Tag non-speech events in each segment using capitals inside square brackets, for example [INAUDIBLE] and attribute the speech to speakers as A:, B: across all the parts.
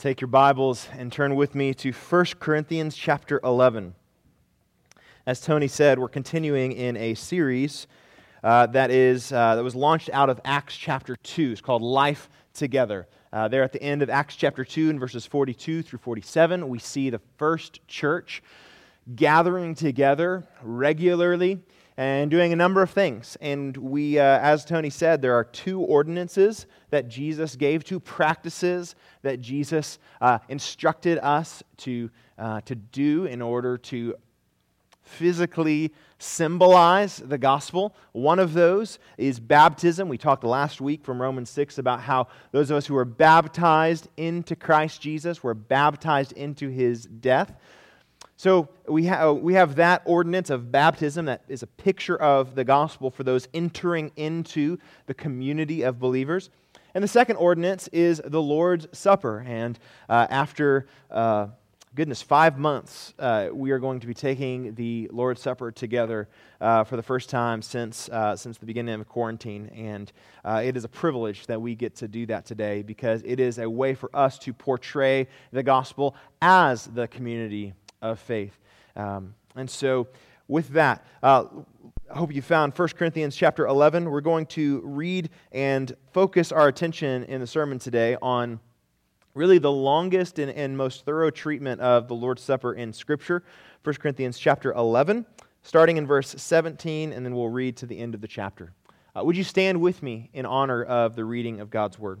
A: take your Bibles and turn with me to 1 Corinthians chapter 11. As Tony said, we're continuing in a series uh, that, is, uh, that was launched out of Acts chapter 2. It's called Life Together. Uh, there at the end of Acts chapter 2, and verses 42 through 47, we see the first church gathering together regularly and doing a number of things. And we, uh, as Tony said, there are two ordinances that Jesus gave, two practices that Jesus uh, instructed us to, uh, to do in order to physically symbolize the gospel. One of those is baptism. We talked last week from Romans 6 about how those of us who are baptized into Christ Jesus were baptized into his death. So we, ha- we have that ordinance of baptism that is a picture of the gospel for those entering into the community of believers. And the second ordinance is the Lord's Supper. And uh, after, uh, goodness, five months, uh, we are going to be taking the Lord's Supper together uh, for the first time since, uh, since the beginning of quarantine. And uh, it is a privilege that we get to do that today because it is a way for us to portray the gospel as the community of faith. Um, and so, with that, uh, I hope you found 1 Corinthians chapter 11. We're going to read and focus our attention in the sermon today on really the longest and, and most thorough treatment of the Lord's Supper in Scripture. 1 Corinthians chapter 11, starting in verse 17, and then we'll read to the end of the chapter. Uh, would you stand with me in honor of the reading of God's Word?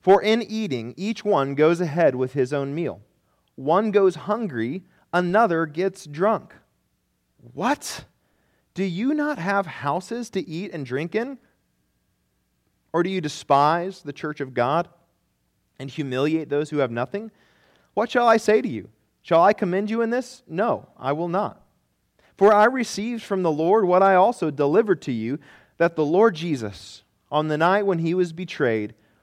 A: For in eating, each one goes ahead with his own meal. One goes hungry, another gets drunk. What? Do you not have houses to eat and drink in? Or do you despise the church of God and humiliate those who have nothing? What shall I say to you? Shall I commend you in this? No, I will not. For I received from the Lord what I also delivered to you that the Lord Jesus, on the night when he was betrayed,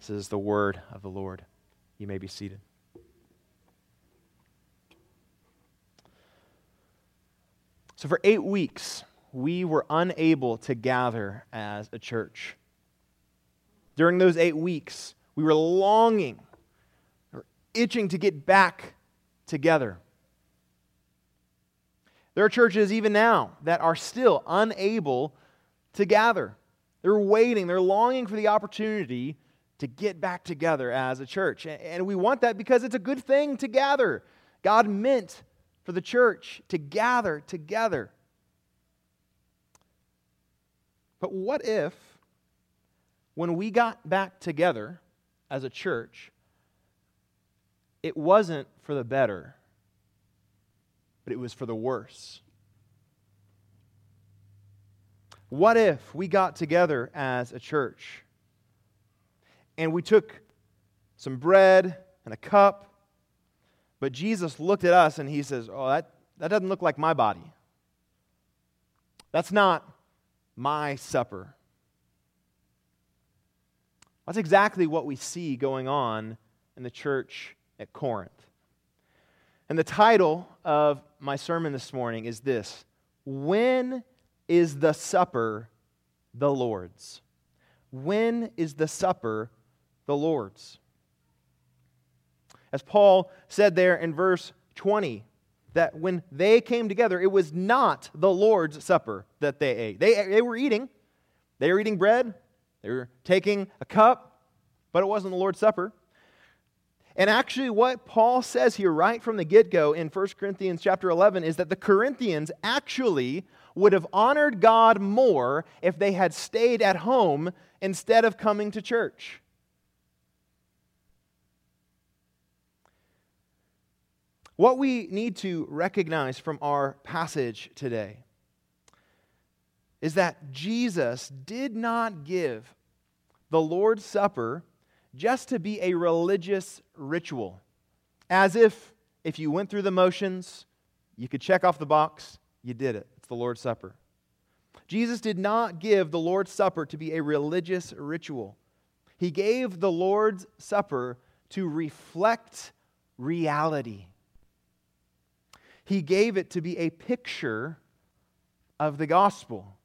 A: This is the word of the Lord. You may be seated. So, for eight weeks, we were unable to gather as a church. During those eight weeks, we were longing or itching to get back together. There are churches even now that are still unable to gather. They're waiting, they're longing for the opportunity to get back together as a church. And we want that because it's a good thing to gather. God meant for the church to gather together. But what if, when we got back together as a church, it wasn't for the better, but it was for the worse? What if we got together as a church and we took some bread and a cup, but Jesus looked at us and he says, Oh, that, that doesn't look like my body. That's not my supper. That's exactly what we see going on in the church at Corinth. And the title of my sermon this morning is this When is the supper the Lord's? When is the supper the Lord's? As Paul said there in verse 20, that when they came together, it was not the Lord's supper that they ate. They, they were eating. They were eating bread. They were taking a cup, but it wasn't the Lord's supper. And actually, what Paul says here, right from the get go in 1 Corinthians chapter 11, is that the Corinthians actually would have honored God more if they had stayed at home instead of coming to church. What we need to recognize from our passage today is that Jesus did not give the Lord's Supper just to be a religious ritual, as if if you went through the motions, you could check off the box, you did it. It's the Lord's Supper. Jesus did not give the Lord's Supper to be a religious ritual. He gave the Lord's Supper to reflect reality he gave it to be a picture of the gospel.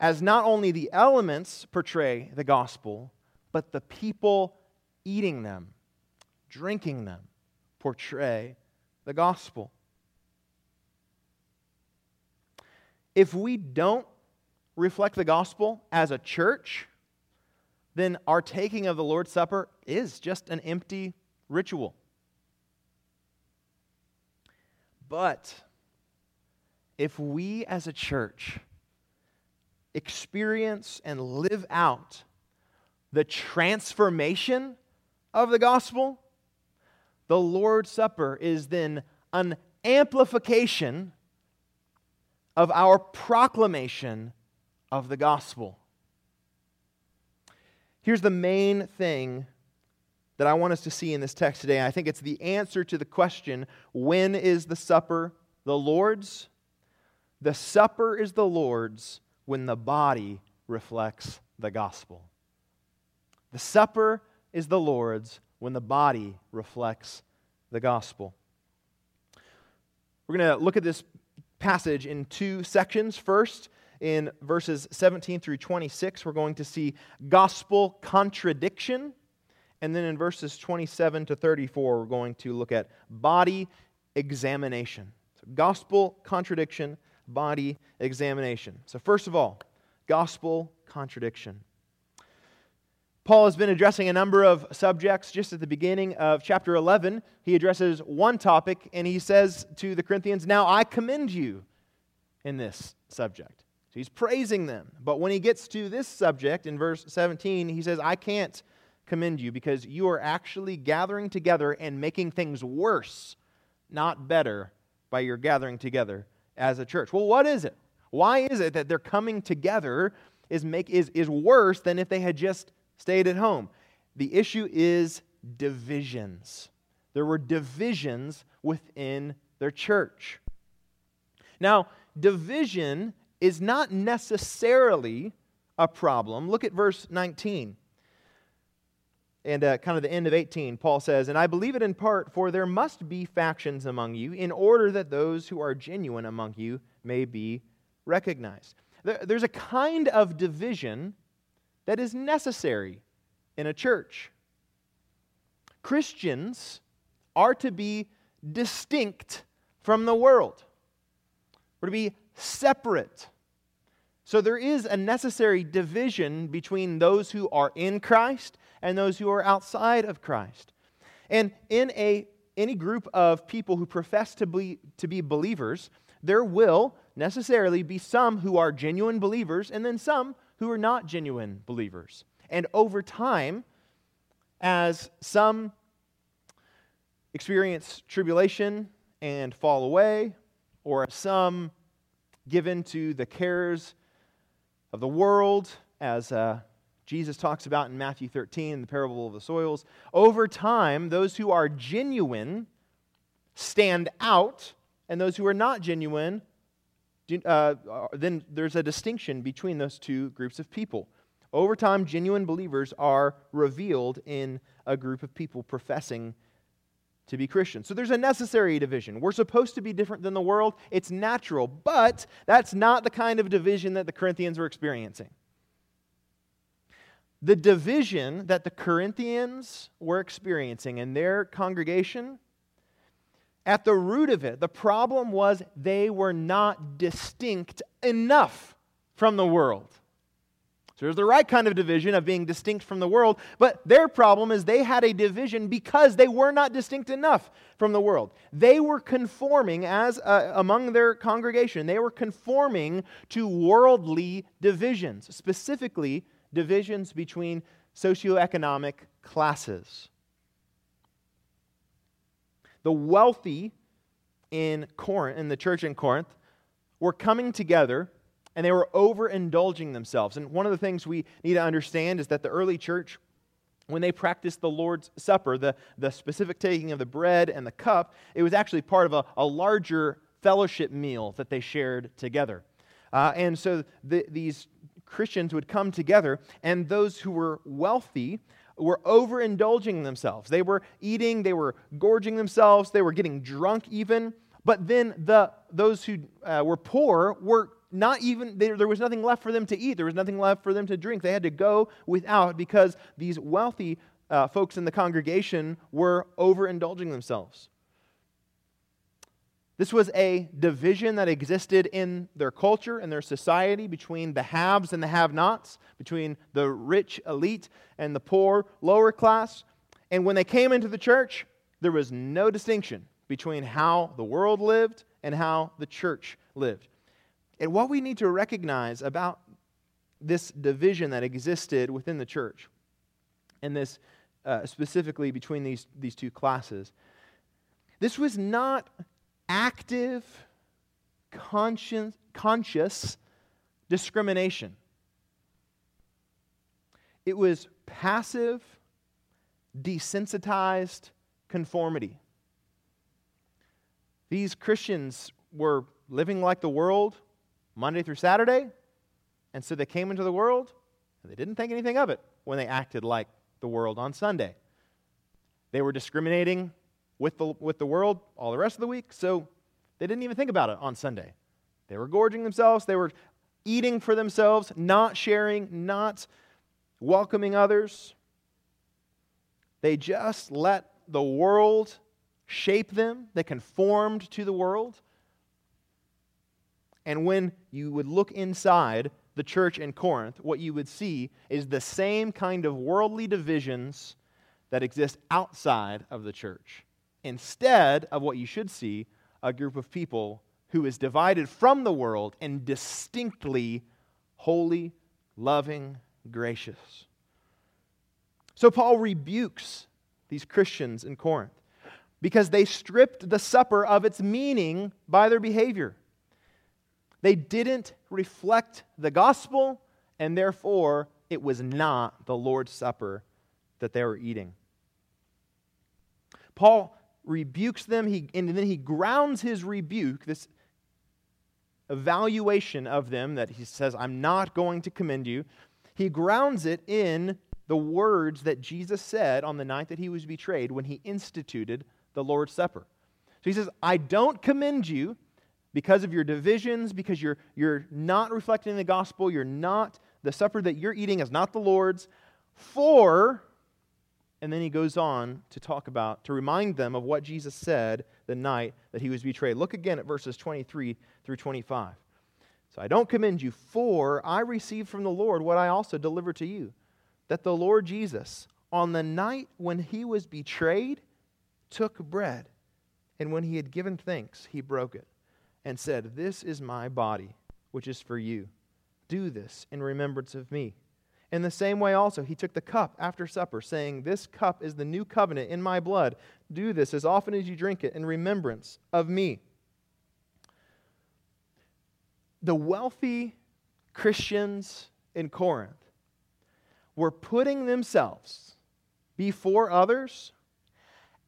A: As not only the elements portray the gospel, but the people eating them, drinking them, portray the gospel. If we don't reflect the gospel as a church, then our taking of the Lord's Supper is just an empty ritual. But if we as a church experience and live out the transformation of the gospel, the Lord's Supper is then an amplification of our proclamation of the gospel. Here's the main thing that I want us to see in this text today. I think it's the answer to the question when is the supper the Lord's? The supper is the Lord's when the body reflects the gospel. The supper is the Lord's when the body reflects the gospel. We're going to look at this passage in two sections. First, in verses 17 through 26, we're going to see gospel contradiction. And then in verses 27 to 34, we're going to look at body examination. So gospel contradiction, body examination. So, first of all, gospel contradiction. Paul has been addressing a number of subjects just at the beginning of chapter 11. He addresses one topic and he says to the Corinthians, Now I commend you in this subject. So he's praising them. But when he gets to this subject in verse 17, he says, I can't commend you because you are actually gathering together and making things worse, not better, by your gathering together as a church. Well, what is it? Why is it that their coming together is, make, is, is worse than if they had just stayed at home? The issue is divisions. There were divisions within their church. Now, division is not necessarily a problem. Look at verse 19 and uh, kind of the end of 18, Paul says, And I believe it in part, for there must be factions among you, in order that those who are genuine among you may be recognized. There's a kind of division that is necessary in a church. Christians are to be distinct from the world, we're to be separate. So there is a necessary division between those who are in Christ and those who are outside of Christ. And in a, any group of people who profess to be, to be believers, there will necessarily be some who are genuine believers and then some who are not genuine believers. And over time, as some experience tribulation and fall away, or some given to the cares of the world, as uh, Jesus talks about in Matthew 13, the parable of the soils. Over time, those who are genuine stand out, and those who are not genuine, uh, then there's a distinction between those two groups of people. Over time, genuine believers are revealed in a group of people professing to be Christian. So there's a necessary division. We're supposed to be different than the world. It's natural, but that's not the kind of division that the Corinthians were experiencing. The division that the Corinthians were experiencing in their congregation, at the root of it, the problem was they were not distinct enough from the world. So there's the right kind of division of being distinct from the world, but their problem is they had a division because they were not distinct enough from the world. They were conforming as uh, among their congregation, they were conforming to worldly divisions, specifically divisions between socioeconomic classes. The wealthy in Corinth, in the church in Corinth, were coming together and they were overindulging themselves. And one of the things we need to understand is that the early church, when they practiced the Lord's Supper, the, the specific taking of the bread and the cup, it was actually part of a, a larger fellowship meal that they shared together. Uh, and so the, these Christians would come together, and those who were wealthy were overindulging themselves. They were eating, they were gorging themselves, they were getting drunk even. But then the, those who uh, were poor were not even, there, there was nothing left for them to eat. There was nothing left for them to drink. They had to go without because these wealthy uh, folks in the congregation were overindulging themselves. This was a division that existed in their culture and their society between the haves and the have nots, between the rich elite and the poor lower class. And when they came into the church, there was no distinction between how the world lived and how the church lived. And what we need to recognize about this division that existed within the church, and this uh, specifically between these, these two classes, this was not active, conscious, conscious discrimination. It was passive, desensitized conformity. These Christians were living like the world, Monday through Saturday. And so they came into the world and they didn't think anything of it when they acted like the world on Sunday. They were discriminating with the, with the world all the rest of the week, so they didn't even think about it on Sunday. They were gorging themselves, they were eating for themselves, not sharing, not welcoming others. They just let the world shape them, they conformed to the world. And when you would look inside the church in Corinth, what you would see is the same kind of worldly divisions that exist outside of the church. Instead of what you should see, a group of people who is divided from the world and distinctly holy, loving, gracious. So Paul rebukes these Christians in Corinth because they stripped the supper of its meaning by their behavior. They didn't reflect the gospel, and therefore it was not the Lord's Supper that they were eating. Paul rebukes them, he, and then he grounds his rebuke, this evaluation of them that he says, I'm not going to commend you. He grounds it in the words that Jesus said on the night that he was betrayed when he instituted the Lord's Supper. So he says, I don't commend you because of your divisions, because you're, you're not reflecting the gospel, you're not, the supper that you're eating is not the Lord's. For, and then he goes on to talk about, to remind them of what Jesus said the night that he was betrayed. Look again at verses 23 through 25. So I don't commend you, for I received from the Lord what I also delivered to you that the Lord Jesus, on the night when he was betrayed, took bread, and when he had given thanks, he broke it and said, This is my body, which is for you. Do this in remembrance of me. In the same way, also, he took the cup after supper, saying, This cup is the new covenant in my blood. Do this as often as you drink it in remembrance of me. The wealthy Christians in Corinth were putting themselves before others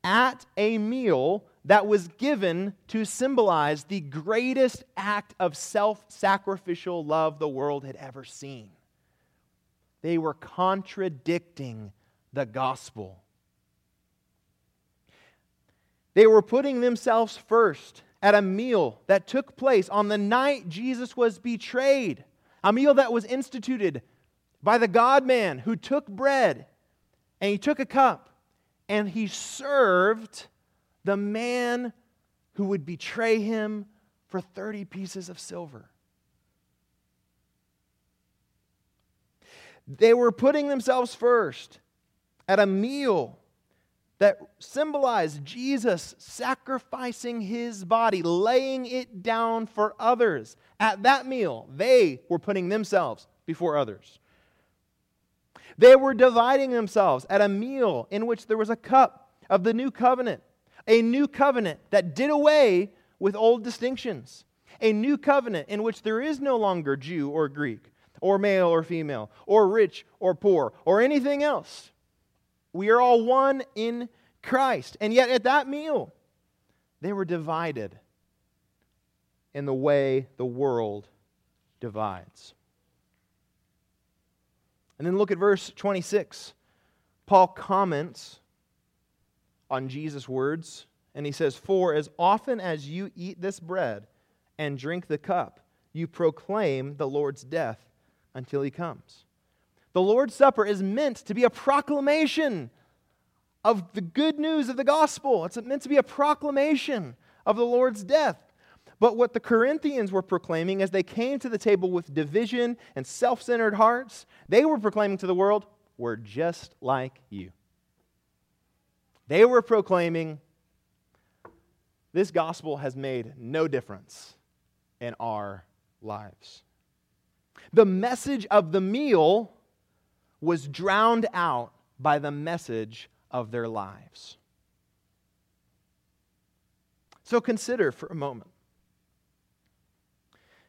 A: at a meal that was given to symbolize the greatest act of self sacrificial love the world had ever seen. They were contradicting the gospel. They were putting themselves first at a meal that took place on the night Jesus was betrayed, a meal that was instituted by the God man who took bread and he took a cup and he served the man who would betray him for 30 pieces of silver. They were putting themselves first at a meal that symbolized Jesus sacrificing his body, laying it down for others. At that meal, they were putting themselves before others. They were dividing themselves at a meal in which there was a cup of the new covenant, a new covenant that did away with old distinctions, a new covenant in which there is no longer Jew or Greek, or male or female, or rich or poor, or anything else. We are all one in Christ. And yet, at that meal, they were divided in the way the world divides. And then look at verse 26. Paul comments on Jesus' words, and he says, For as often as you eat this bread and drink the cup, you proclaim the Lord's death until he comes. The Lord's Supper is meant to be a proclamation of the good news of the gospel. It's meant to be a proclamation of the Lord's death. But what the Corinthians were proclaiming as they came to the table with division and self centered hearts, they were proclaiming to the world, We're just like you. They were proclaiming, This gospel has made no difference in our lives. The message of the meal was drowned out by the message of their lives. So consider for a moment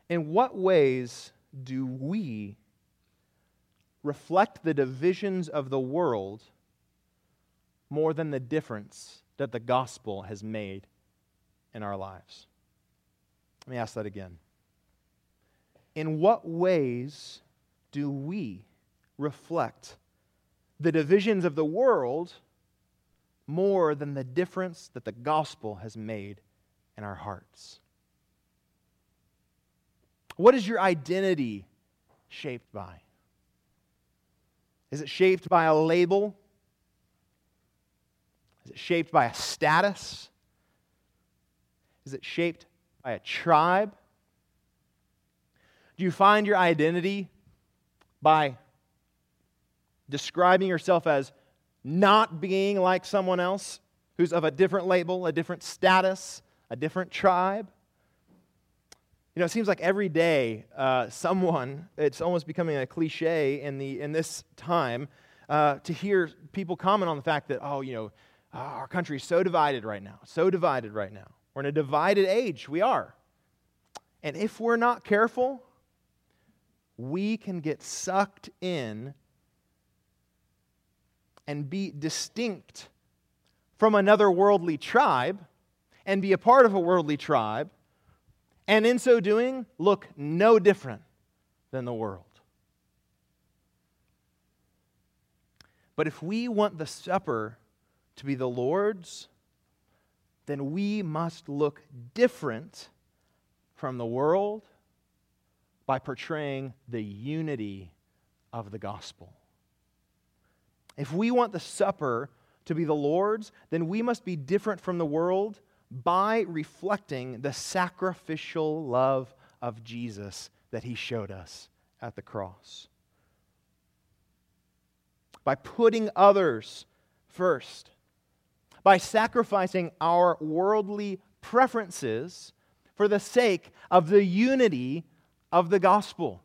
A: in what ways do we reflect the divisions of the world more than the difference that the gospel has made in our lives? Let me ask that again. In what ways do we reflect the divisions of the world more than the difference that the gospel has made in our hearts? What is your identity shaped by? Is it shaped by a label? Is it shaped by a status? Is it shaped by a tribe? Do you find your identity by describing yourself as not being like someone else who's of a different label, a different status, a different tribe? You know, it seems like every day uh, someone, it's almost becoming a cliche in, the, in this time uh, to hear people comment on the fact that, oh, you know, uh, our country is so divided right now, so divided right now. We're in a divided age. We are. And if we're not careful, we can get sucked in and be distinct from another worldly tribe and be a part of a worldly tribe and in so doing, look no different than the world. But if we want the supper to be the Lord's, then we must look different from the world by portraying the unity of the gospel. If we want the supper to be the Lord's, then we must be different from the world by reflecting the sacrificial love of Jesus that he showed us at the cross. By putting others first, by sacrificing our worldly preferences for the sake of the unity of the gospel.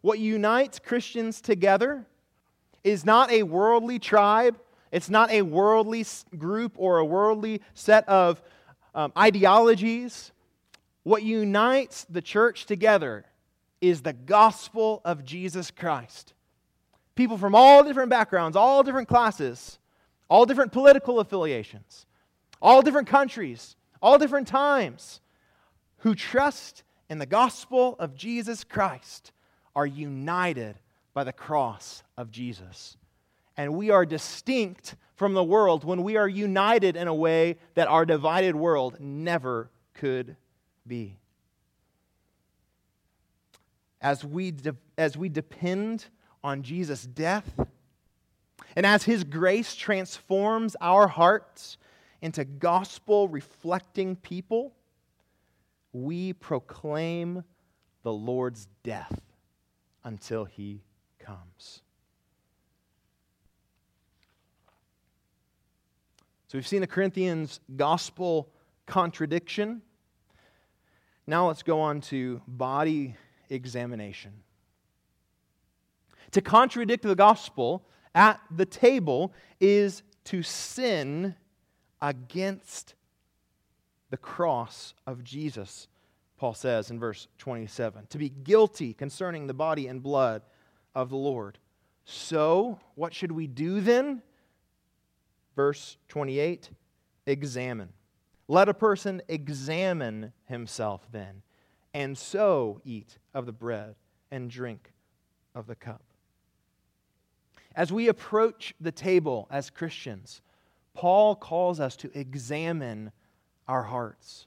A: What unites Christians together is not a worldly tribe, it's not a worldly group or a worldly set of um, ideologies. What unites the church together is the gospel of Jesus Christ. People from all different backgrounds, all different classes, all different political affiliations, all different countries, all different times, who trust in the gospel of Jesus Christ are united by the cross of Jesus. And we are distinct from the world when we are united in a way that our divided world never could be. As we, de- as we depend on Jesus' death, and as His grace transforms our hearts into gospel reflecting people, we proclaim the Lord's death until He comes. So we've seen the Corinthians gospel contradiction. Now let's go on to body examination. To contradict the gospel at the table is to sin against the cross of Jesus, Paul says in verse 27. To be guilty concerning the body and blood of the Lord. So, what should we do then? Verse 28 Examine. Let a person examine himself then, and so eat of the bread and drink of the cup. As we approach the table as Christians, Paul calls us to examine our hearts.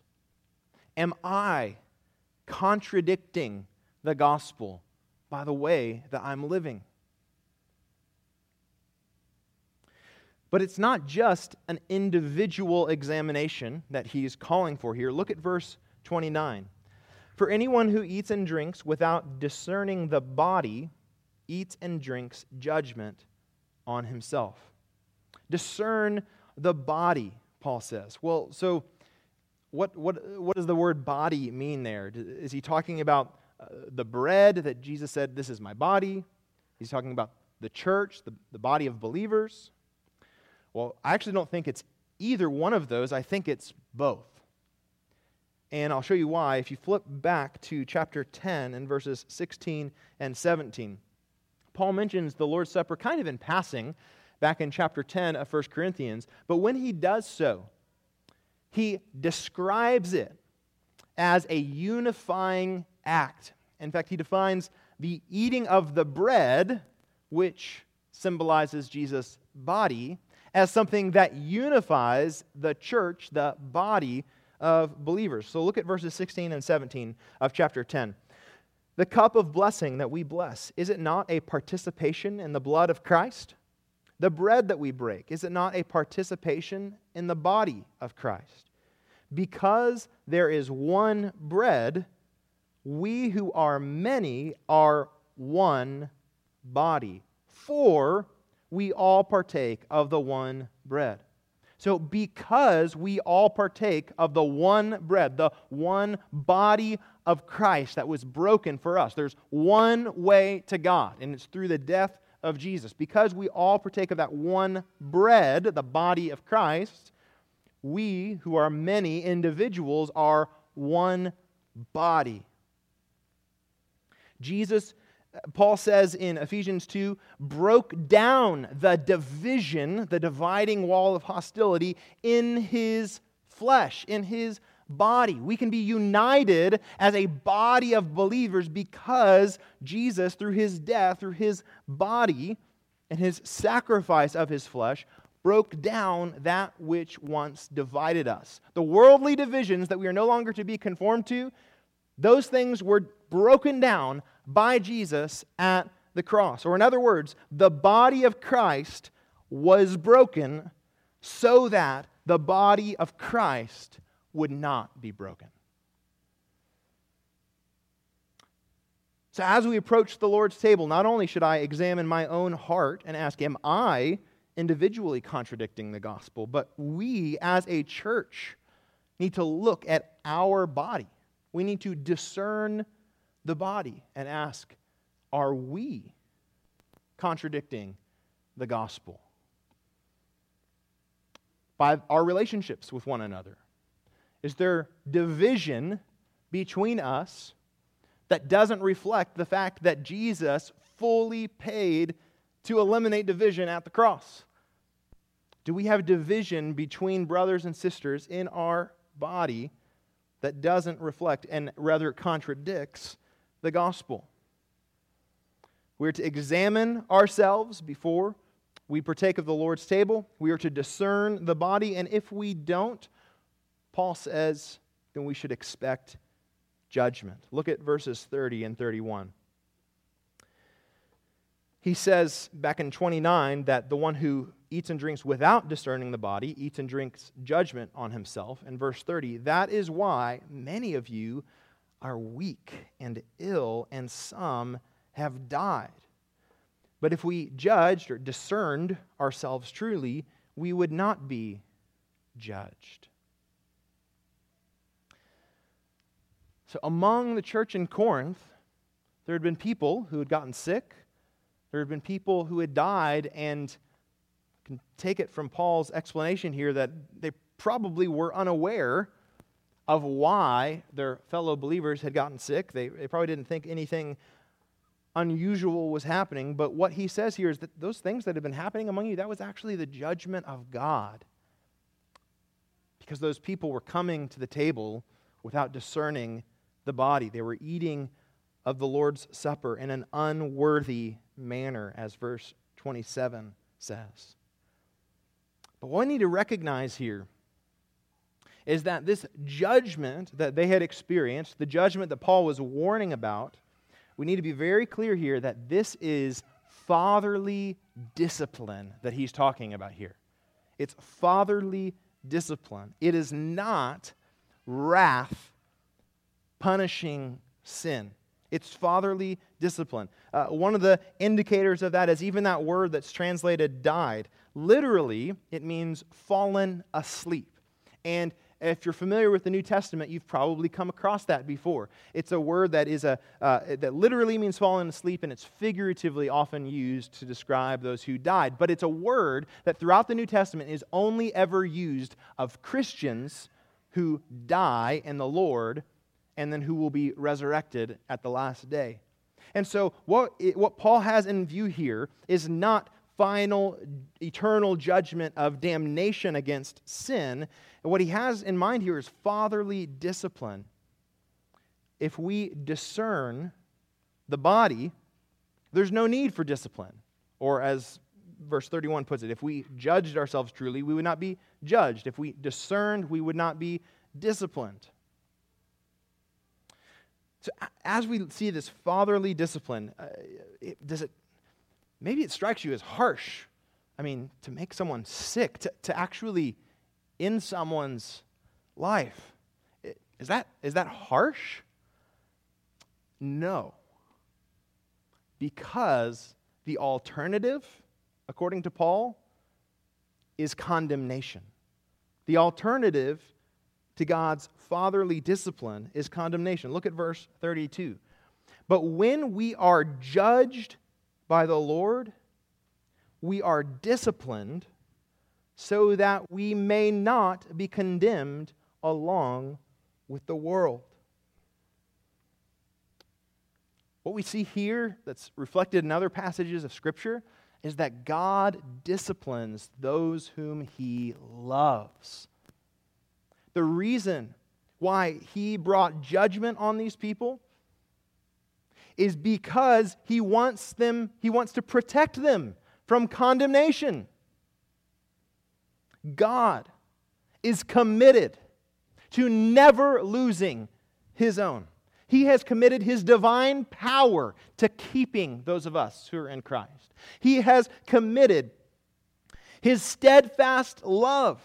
A: Am I contradicting the gospel by the way that I'm living? But it's not just an individual examination that he's calling for here. Look at verse 29. For anyone who eats and drinks without discerning the body eats and drinks judgment on himself. Discern the body, Paul says. Well, so what, what, what does the word body mean there? Is he talking about uh, the bread that Jesus said, This is my body? He's talking about the church, the, the body of believers? Well, I actually don't think it's either one of those. I think it's both. And I'll show you why. If you flip back to chapter 10 and verses 16 and 17, Paul mentions the Lord's Supper kind of in passing back in chapter 10 of 1 Corinthians. But when he does so, he describes it as a unifying act. In fact, he defines the eating of the bread, which symbolizes Jesus' body, as something that unifies the church, the body of believers. So look at verses 16 and 17 of chapter 10. The cup of blessing that we bless, is it not a participation in the blood of Christ? The bread that we break, is it not a participation in the body of Christ? Because there is one bread, we who are many are one body. For we all partake of the one bread. So, because we all partake of the one bread, the one body of Christ that was broken for us, there's one way to God, and it's through the death of Jesus. Because we all partake of that one bread, the body of Christ, we, who are many individuals, are one body. Jesus uh, Paul says in Ephesians 2, broke down the division, the dividing wall of hostility in his flesh, in his body. We can be united as a body of believers because Jesus, through his death, through his body, and his sacrifice of his flesh, broke down that which once divided us. The worldly divisions that we are no longer to be conformed to, those things were broken down by Jesus at the cross. Or, in other words, the body of Christ was broken so that the body of Christ would not be broken. So, as we approach the Lord's table, not only should I examine my own heart and ask, Am I individually contradicting the gospel? But we, as a church, need to look at our body We need to discern the body and ask, are we contradicting the gospel? By our relationships with one another. Is there division between us that doesn't reflect the fact that Jesus fully paid to eliminate division at the cross? Do we have division between brothers and sisters in our body that doesn't reflect and rather contradicts the gospel? We're to examine ourselves before we partake of the Lord's table. We are to discern the body, and if we don't, Paul says, then we should expect judgment. Look at verses 30 and 31. He says back in 29 that the one who eats and drinks without discerning the body eats and drinks judgment on himself. In verse 30, that is why many of you are weak and ill, and some have died. But if we judged or discerned ourselves truly, we would not be judged. So, among the church in Corinth, there had been people who had gotten sick, there had been people who had died, and can take it from Paul's explanation here that they probably were unaware of why their fellow believers had gotten sick. They, they probably didn't think anything unusual was happening, but what he says here is that those things that had been happening among you, that was actually the judgment of God. Because those people were coming to the table without discerning the body. They were eating of the Lord's Supper in an unworthy manner, as verse 27 says. But what we need to recognize here is that this judgment that they had experienced, the judgment that Paul was warning about, we need to be very clear here that this is fatherly discipline that he's talking about here. It's fatherly discipline. It is not wrath punishing sin. It's fatherly discipline. Uh, one of the indicators of that is even that word that's translated died. Literally, it means fallen asleep. And if you're familiar with the New Testament, you've probably come across that before. It's a word that is a uh, that literally means fallen asleep, and it's figuratively often used to describe those who died. But it's a word that throughout the New Testament is only ever used of Christians who die in the Lord and then who will be resurrected at the last day. And so, what, what Paul has in view here is not final eternal judgment of damnation against sin. What he has in mind here is fatherly discipline. If we discern the body, there's no need for discipline. Or, as verse 31 puts it, if we judged ourselves truly, we would not be judged. If we discerned, we would not be disciplined. So as we see this fatherly discipline, uh, it, does it maybe it strikes you as harsh? I mean, to make someone sick, to, to actually in someone's life. Is that, is that harsh? No. Because the alternative, according to Paul, is condemnation. The alternative to God's fatherly discipline is condemnation. Look at verse 32. But when we are judged by the Lord, we are disciplined so that we may not be condemned along with the world. What we see here, that's reflected in other passages of Scripture, is that God disciplines those whom He loves. The reason why he brought judgment on these people is because he wants them he wants to protect them from condemnation. God is committed to never losing his own. He has committed his divine power to keeping those of us who are in Christ. He has committed his steadfast love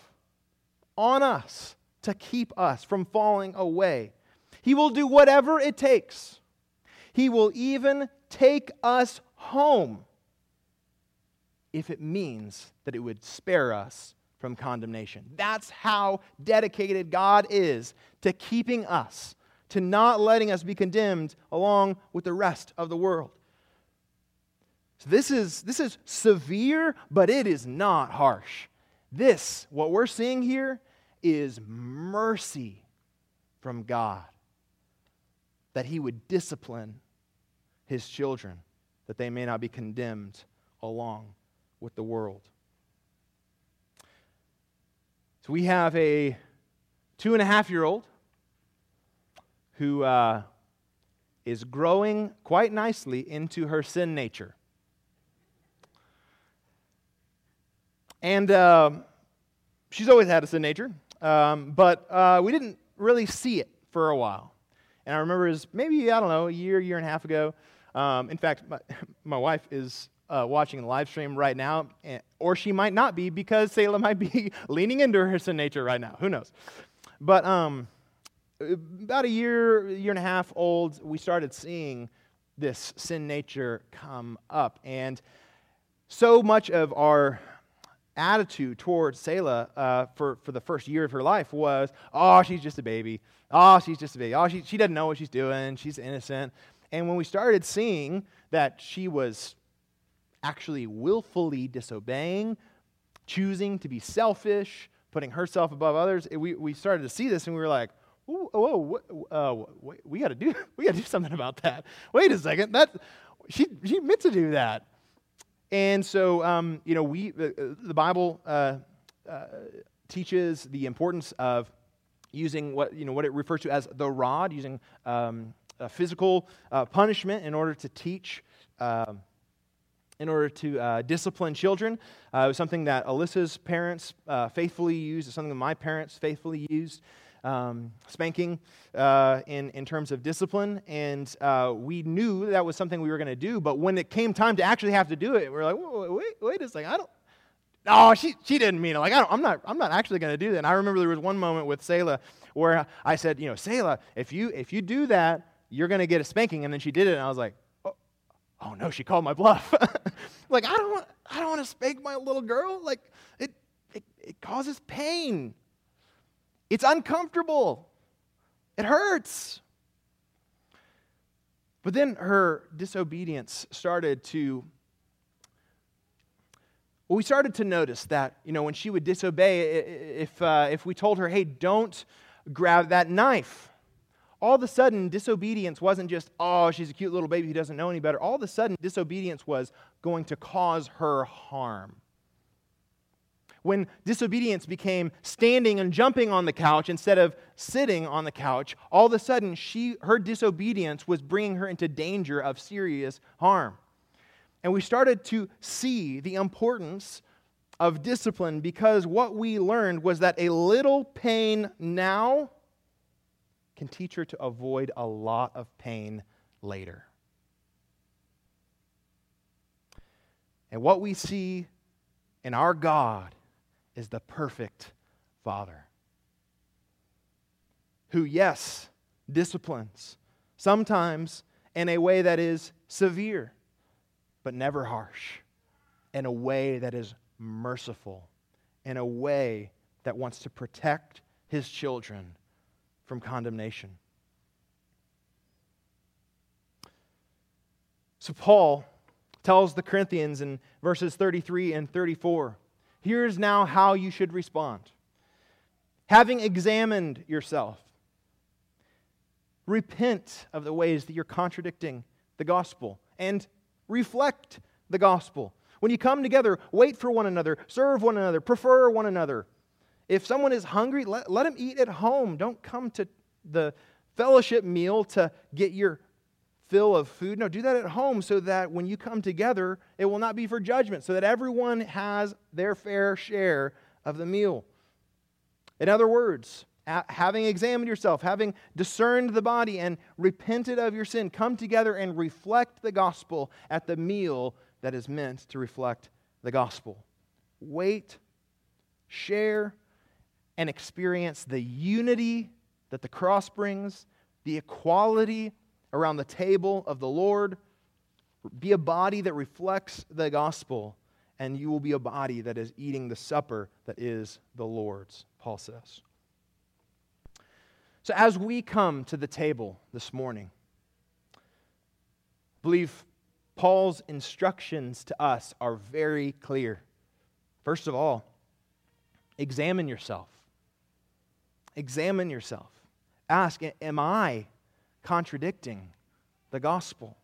A: on us to keep us from falling away. He will do whatever it takes. He will even take us home if it means that it would spare us from condemnation. That's how dedicated God is to keeping us, to not letting us be condemned along with the rest of the world. So this is, this is severe, but it is not harsh. This, what we're seeing here, is mercy from God that He would discipline His children, that they may not be condemned along with the world. So we have a two and a half year old who uh, is growing quite nicely into her sin nature. And uh, she's always had a sin nature, um, but uh, we didn't really see it for a while. And I remember it was maybe, I don't know, a year, year and a half ago. Um, in fact, my, [LAUGHS] my wife is uh, watching the live stream right now, and, or she might not be because Selah might be [LAUGHS] leaning into her sin nature right now. Who knows? But um, about a year, year and a half old, we started seeing this sin nature come up. And so much of our attitude towards Selah uh, for, for the first year of her life was, oh, she's just a baby. Oh, she's just a baby. Oh, she, she doesn't know what she's doing. She's innocent. And when we started seeing that she was actually willfully disobeying, choosing to be selfish, putting herself above others, we, we started to see this and we were like, whoa, whoa, uh, we got to do [LAUGHS] we got to do something about that. Wait a second, that she she meant to do that. And so, um, you know, we, the, the Bible uh, uh, teaches the importance of using what, you know, what it refers to as the rod, using um, physical uh, punishment in order to teach, um, in order to uh, discipline children. Uh, it was something that Alyssa's parents uh, faithfully used, it's something that my parents faithfully used um, spanking uh, in, in terms of discipline. And uh, we knew that was something we were going to do. But when it came time to actually have to do it, we are like, wait, wait, wait a second. I don't. Oh, she, she didn't mean it. Like, I am not, I'm not actually going to do that. And I remember there was one moment with Selah where I said, you know, Selah, if you, if you do that, you're going to get a spanking. And then she did it. And I was like, oh, oh no, she called my bluff. [LAUGHS] like, I don't I don't want to spank my little girl. Like, it, it, it causes pain. It's uncomfortable. It hurts. But then her disobedience started to well, we started to notice that, you know, when she would disobey, if, uh, if we told her, hey, don't grab that knife, all of a sudden, disobedience wasn't just, oh, she's a cute little baby who doesn't know any better. All of a sudden, disobedience was going to cause her harm when disobedience became standing and jumping on the couch instead of sitting on the couch, all of a sudden she, her disobedience was bringing her into danger of serious harm. And we started to see the importance of discipline because what we learned was that a little pain now can teach her to avoid a lot of pain later. And what we see in our God is the perfect Father. Who, yes, disciplines, sometimes in a way that is severe, but never harsh, in a way that is merciful, in a way that wants to protect his children from condemnation. So, Paul tells the Corinthians in verses 33 and 34 Here's now how you should respond. Having examined yourself, repent of the ways that you're contradicting the gospel and reflect the gospel. When you come together, wait for one another, serve one another, prefer one another. If someone is hungry, let, let him eat at home. Don't come to the fellowship meal to get your fill of food. No, do that at home so that when you come together, it will not be for judgment, so that everyone has their fair share of the meal. In other words, having examined yourself, having discerned the body and repented of your sin, come together and reflect the gospel at the meal that is meant to reflect the gospel. Wait, share, and experience the unity that the cross brings, the equality around the table of the Lord. Be a body that reflects the gospel, and you will be a body that is eating the supper that is the Lord's, Paul says. So, as we come to the table this morning, I believe Paul's instructions to us are very clear. First of all, examine yourself. Examine yourself. Ask, Am I contradicting the gospel?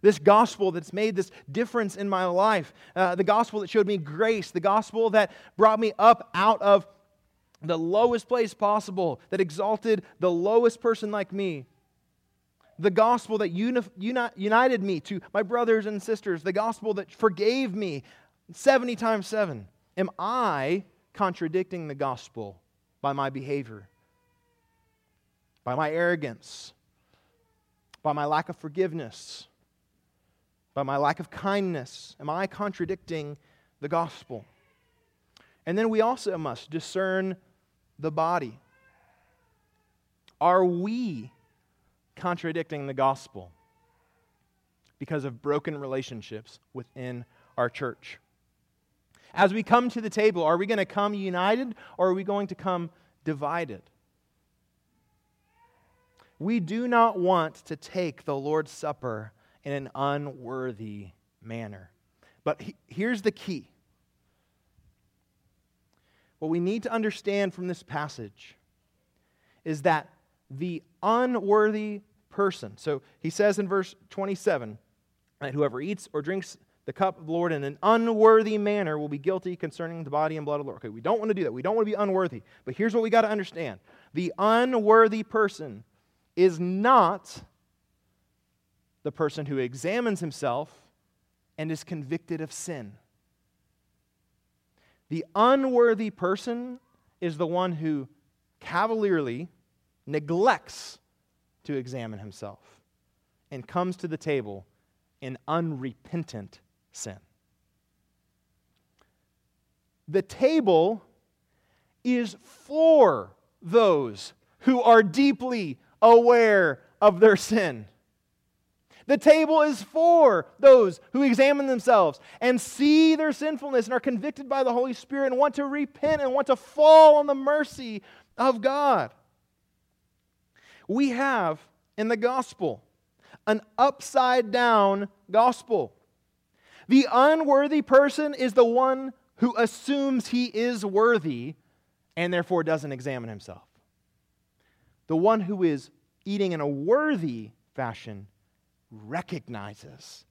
A: This gospel that's made this difference in my life, uh, the gospel that showed me grace, the gospel that brought me up out of the lowest place possible, that exalted the lowest person like me. The gospel that uni- uni- united me to my brothers and sisters, the gospel that forgave me 70 times 7. Am I contradicting the gospel by my behavior, by my arrogance, by my lack of forgiveness, by my lack of kindness? Am I contradicting the gospel? And then we also must discern the body? Are we contradicting the gospel because of broken relationships within our church? As we come to the table, are we going to come united or are we going to come divided? We do not want to take the Lord's Supper in an unworthy manner. But he, here's the key what we need to understand from this passage is that the unworthy person, so he says in verse 27 that whoever eats or drinks the cup of the Lord in an unworthy manner will be guilty concerning the body and blood of the Lord. Okay, we don't want to do that. We don't want to be unworthy. But here's what we got to understand the unworthy person is not the person who examines himself and is convicted of sin. The unworthy person is the one who cavalierly neglects to examine himself and comes to the table in unrepentant sin. The table is for those who are deeply aware of their sin. The table is for those who examine themselves and see their sinfulness and are convicted by the Holy Spirit and want to repent and want to fall on the mercy of God. We have in the gospel an upside down gospel. The unworthy person is the one who assumes he is worthy and therefore doesn't examine himself. The one who is eating in a worthy fashion recognizes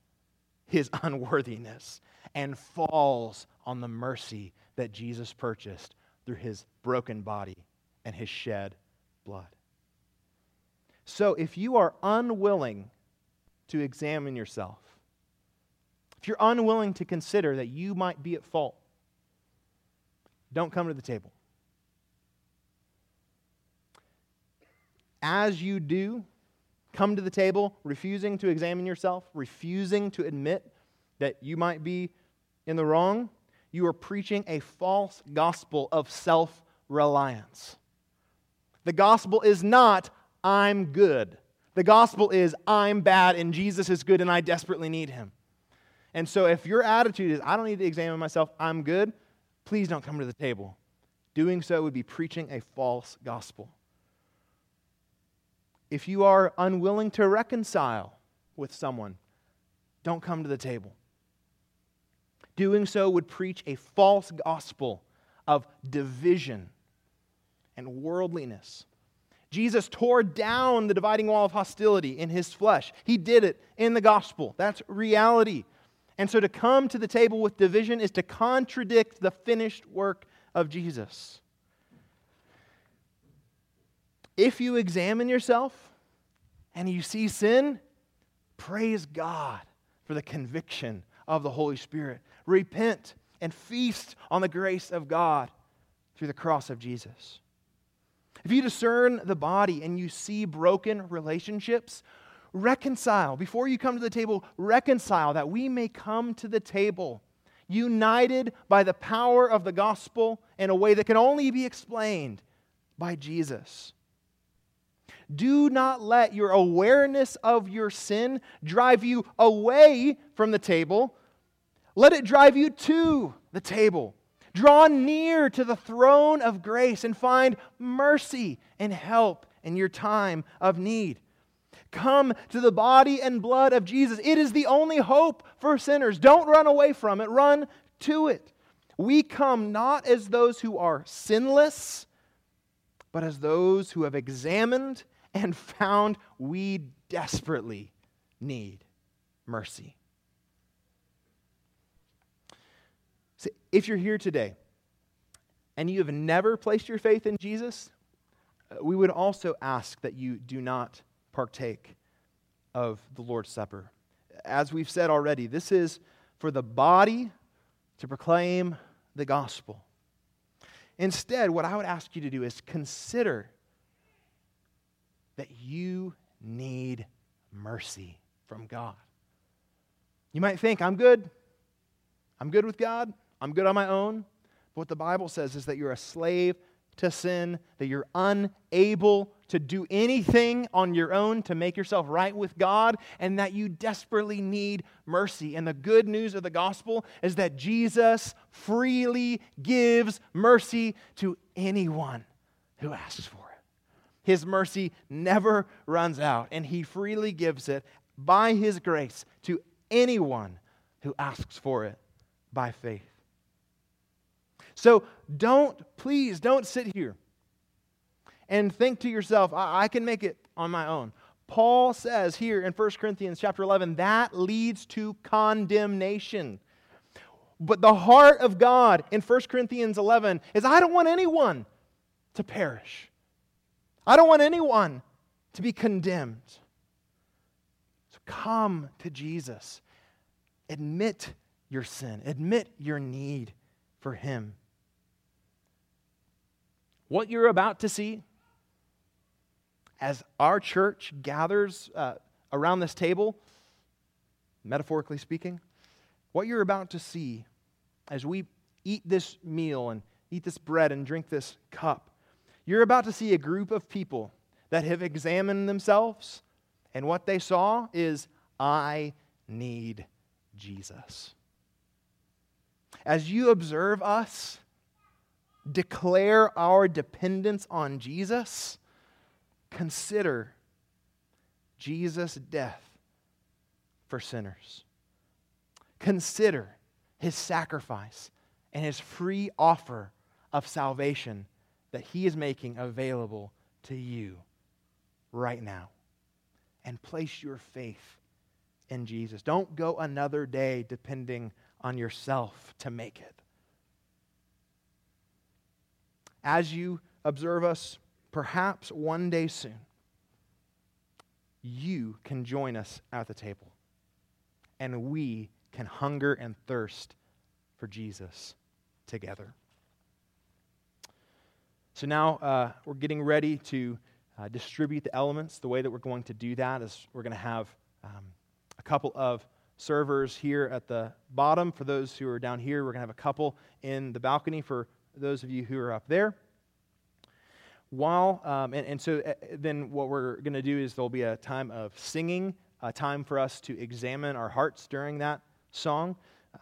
A: his [LAUGHS] unworthiness and falls on the mercy that Jesus purchased through his broken body and his shed blood. So, if you are unwilling to examine yourself, if you're unwilling to consider that you might be at fault, don't come to the table. As you do, come to the table refusing to examine yourself, refusing to admit that you might be in the wrong, you are preaching a false gospel of self reliance. The gospel is not, I'm good. The gospel is, I'm bad and Jesus is good and I desperately need him. And so if your attitude is, I don't need to examine myself, I'm good, please don't come to the table. Doing so would be preaching a false gospel if you are unwilling to reconcile with someone, don't come to the table. Doing so would preach a false gospel of division and worldliness. Jesus tore down the dividing wall of hostility in his flesh. He did it in the gospel. That's reality. And so to come to the table with division is to contradict the finished work of Jesus. If you examine yourself and you see sin, praise God for the conviction of the Holy Spirit. Repent and feast on the grace of God through the cross of Jesus. If you discern the body and you see broken relationships, reconcile. Before you come to the table, reconcile that we may come to the table united by the power of the gospel in a way that can only be explained by Jesus. Do not let your awareness of your sin drive you away from the table. Let it drive you to the table. Draw near to the throne of grace and find mercy and help in your time of need. Come to the body and blood of Jesus. It is the only hope for sinners. Don't run away from it, run to it. We come not as those who are sinless, but as those who have examined and found we desperately need mercy. So if you're here today and you have never placed your faith in Jesus, uh, we would also ask that you do not partake of the Lord's Supper. As we've said already, this is for the body to proclaim the gospel. Instead, what I would ask you to do is consider that you need mercy from God. You might think, I'm good. I'm good with God. I'm good on my own. But what the Bible says is that you're a slave to sin, that you're unable to do anything on your own to make yourself right with God, and that you desperately need mercy. And the good news of the gospel is that Jesus freely gives mercy to anyone who asks for it. His mercy never runs out, and He freely gives it by His grace to anyone who asks for it by faith. So don't, please, don't sit here and think to yourself, I, I can make it on my own. Paul says here in 1 Corinthians chapter 11, that leads to condemnation. But the heart of God in 1 Corinthians 11 is I don't want anyone to perish. I don't want anyone to be condemned. So come to Jesus. Admit your sin, admit your need for Him. What you're about to see as our church gathers uh, around this table, metaphorically speaking, what you're about to see as we eat this meal and eat this bread and drink this cup, you're about to see a group of people that have examined themselves, and what they saw is, I need Jesus. As you observe us, declare our dependence on Jesus, consider Jesus' death for sinners. Consider his sacrifice and his free offer of salvation that he is making available to you right now. And place your faith in Jesus. Don't go another day depending on yourself to make it as you observe us, perhaps one day soon, you can join us at the table. And we can hunger and thirst for Jesus together. So now uh, we're getting ready to uh, distribute the elements. The way that we're going to do that is we're going to have um, a couple of servers here at the bottom. For those who are down here, we're going to have a couple in the balcony for those of you who are up there. While, um, and, and, so uh, then what we're going to do is there'll be a time of singing, a time for us to examine our hearts during that song.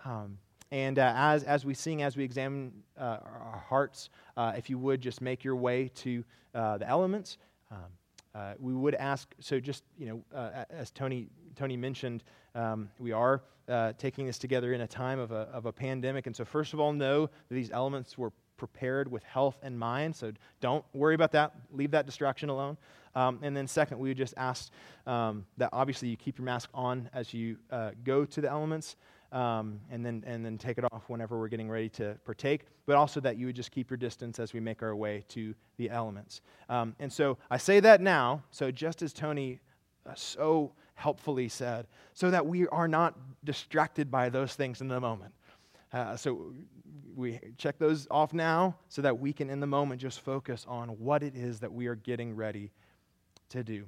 A: Um, and uh, as, as we sing, as we examine uh, our hearts, uh, if you would just make your way to uh, the elements. Um, uh, we would ask, so just, you know, as Tony, Tony mentioned, um, we are taking this together in a time of a, of a pandemic. And so, first of all, know that these elements were prepared with health in mind. So don't worry about that. Leave that distraction alone. Um, and then, second, we would just ask um, that obviously you keep your mask on as you uh, go to the elements. Um, and then and then take it off whenever we're getting ready to partake, but also that you would just keep your distance as we make our way to the elements. Um, and so I say that now, so just as Tony uh, so helpfully said, so that we are not distracted by those things in the moment. Uh, so we check those off now so that we can, in the moment, just focus on what it is that we are getting ready to do.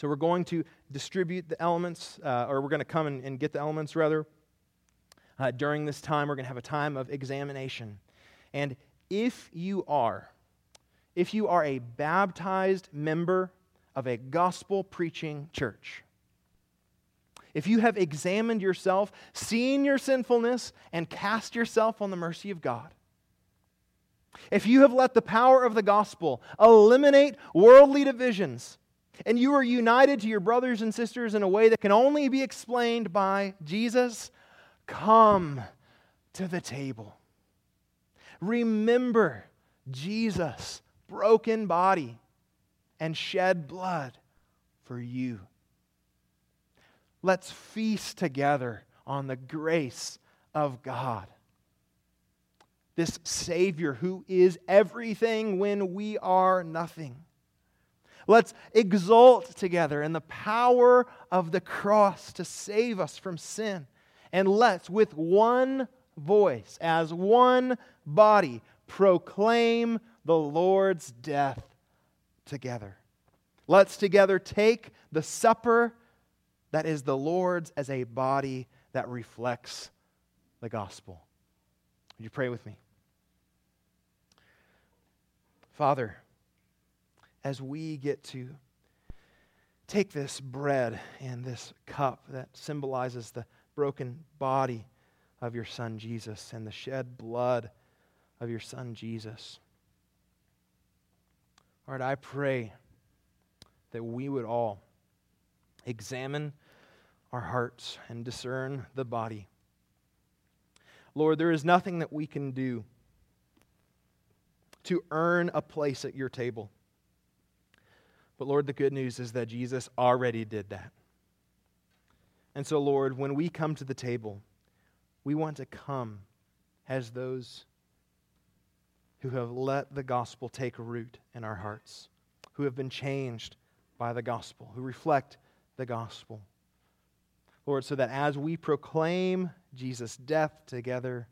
A: So we're going to distribute the elements, uh, or we're going to come and, and, get the elements rather. Uh, during this time, we're going to have a time of examination. And if you are, if you are a baptized member of a gospel preaching church, if you have examined yourself, seen your sinfulness, and cast yourself on the mercy of God, if you have let the power of the gospel eliminate worldly divisions, and you are united to your brothers and sisters in a way that can only be explained by Jesus, come to the table. Remember Jesus' broken body and shed blood for you. Let's feast together on the grace of God. This Savior who is everything when we are nothing. Let's exult together in the power of the cross to save us from sin. And let's, with one voice, as one body, proclaim the Lord's death together. Let's together take the supper that is the Lord's as a body that reflects the gospel. Would you pray with me? Father, as we get to take this bread and this cup that symbolizes the broken body of your Son Jesus and the shed blood of your Son Jesus. Lord, I pray that we would all examine our hearts and discern the body. Lord, there is nothing that we can do to earn a place at your table. But Lord, the good news is that Jesus already did that. And so, Lord, when we come to the table, we want to come as those who have let the gospel take root in our hearts, who have been changed by the gospel, who reflect the gospel. Lord, so that as we proclaim Jesus' death together,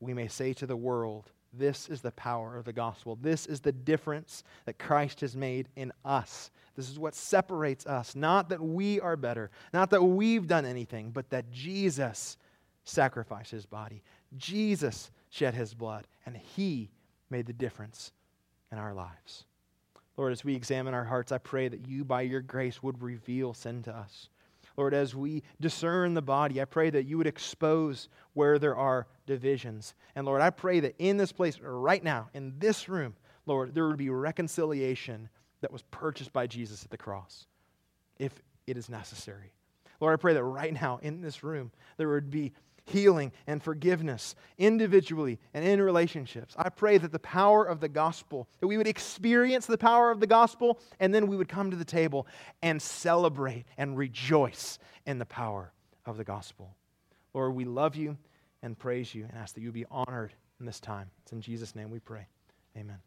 A: we may say to the world, this is the power of the gospel. This is the difference that Christ has made in us. This is what separates us. Not that we are better, not that we've done anything, but that Jesus sacrificed his body. Jesus shed his blood, and he made the difference in our lives. Lord, as we examine our hearts, I pray that you, by your grace, would reveal sin to us. Lord, as we discern the body, I pray that you would expose where there are divisions. And Lord, I pray that in this place right now, in this room, Lord, there would be reconciliation that was purchased by Jesus at the cross, if it is necessary. Lord, I pray that right now in this room, there would be healing and forgiveness individually and in relationships. I pray that the power of the gospel, that we would experience the power of the gospel, and then we would come to the table and celebrate and rejoice in the power of the gospel. Lord, we love you and praise you and ask that you be honored in this time. It's in Jesus' name we pray. Amen.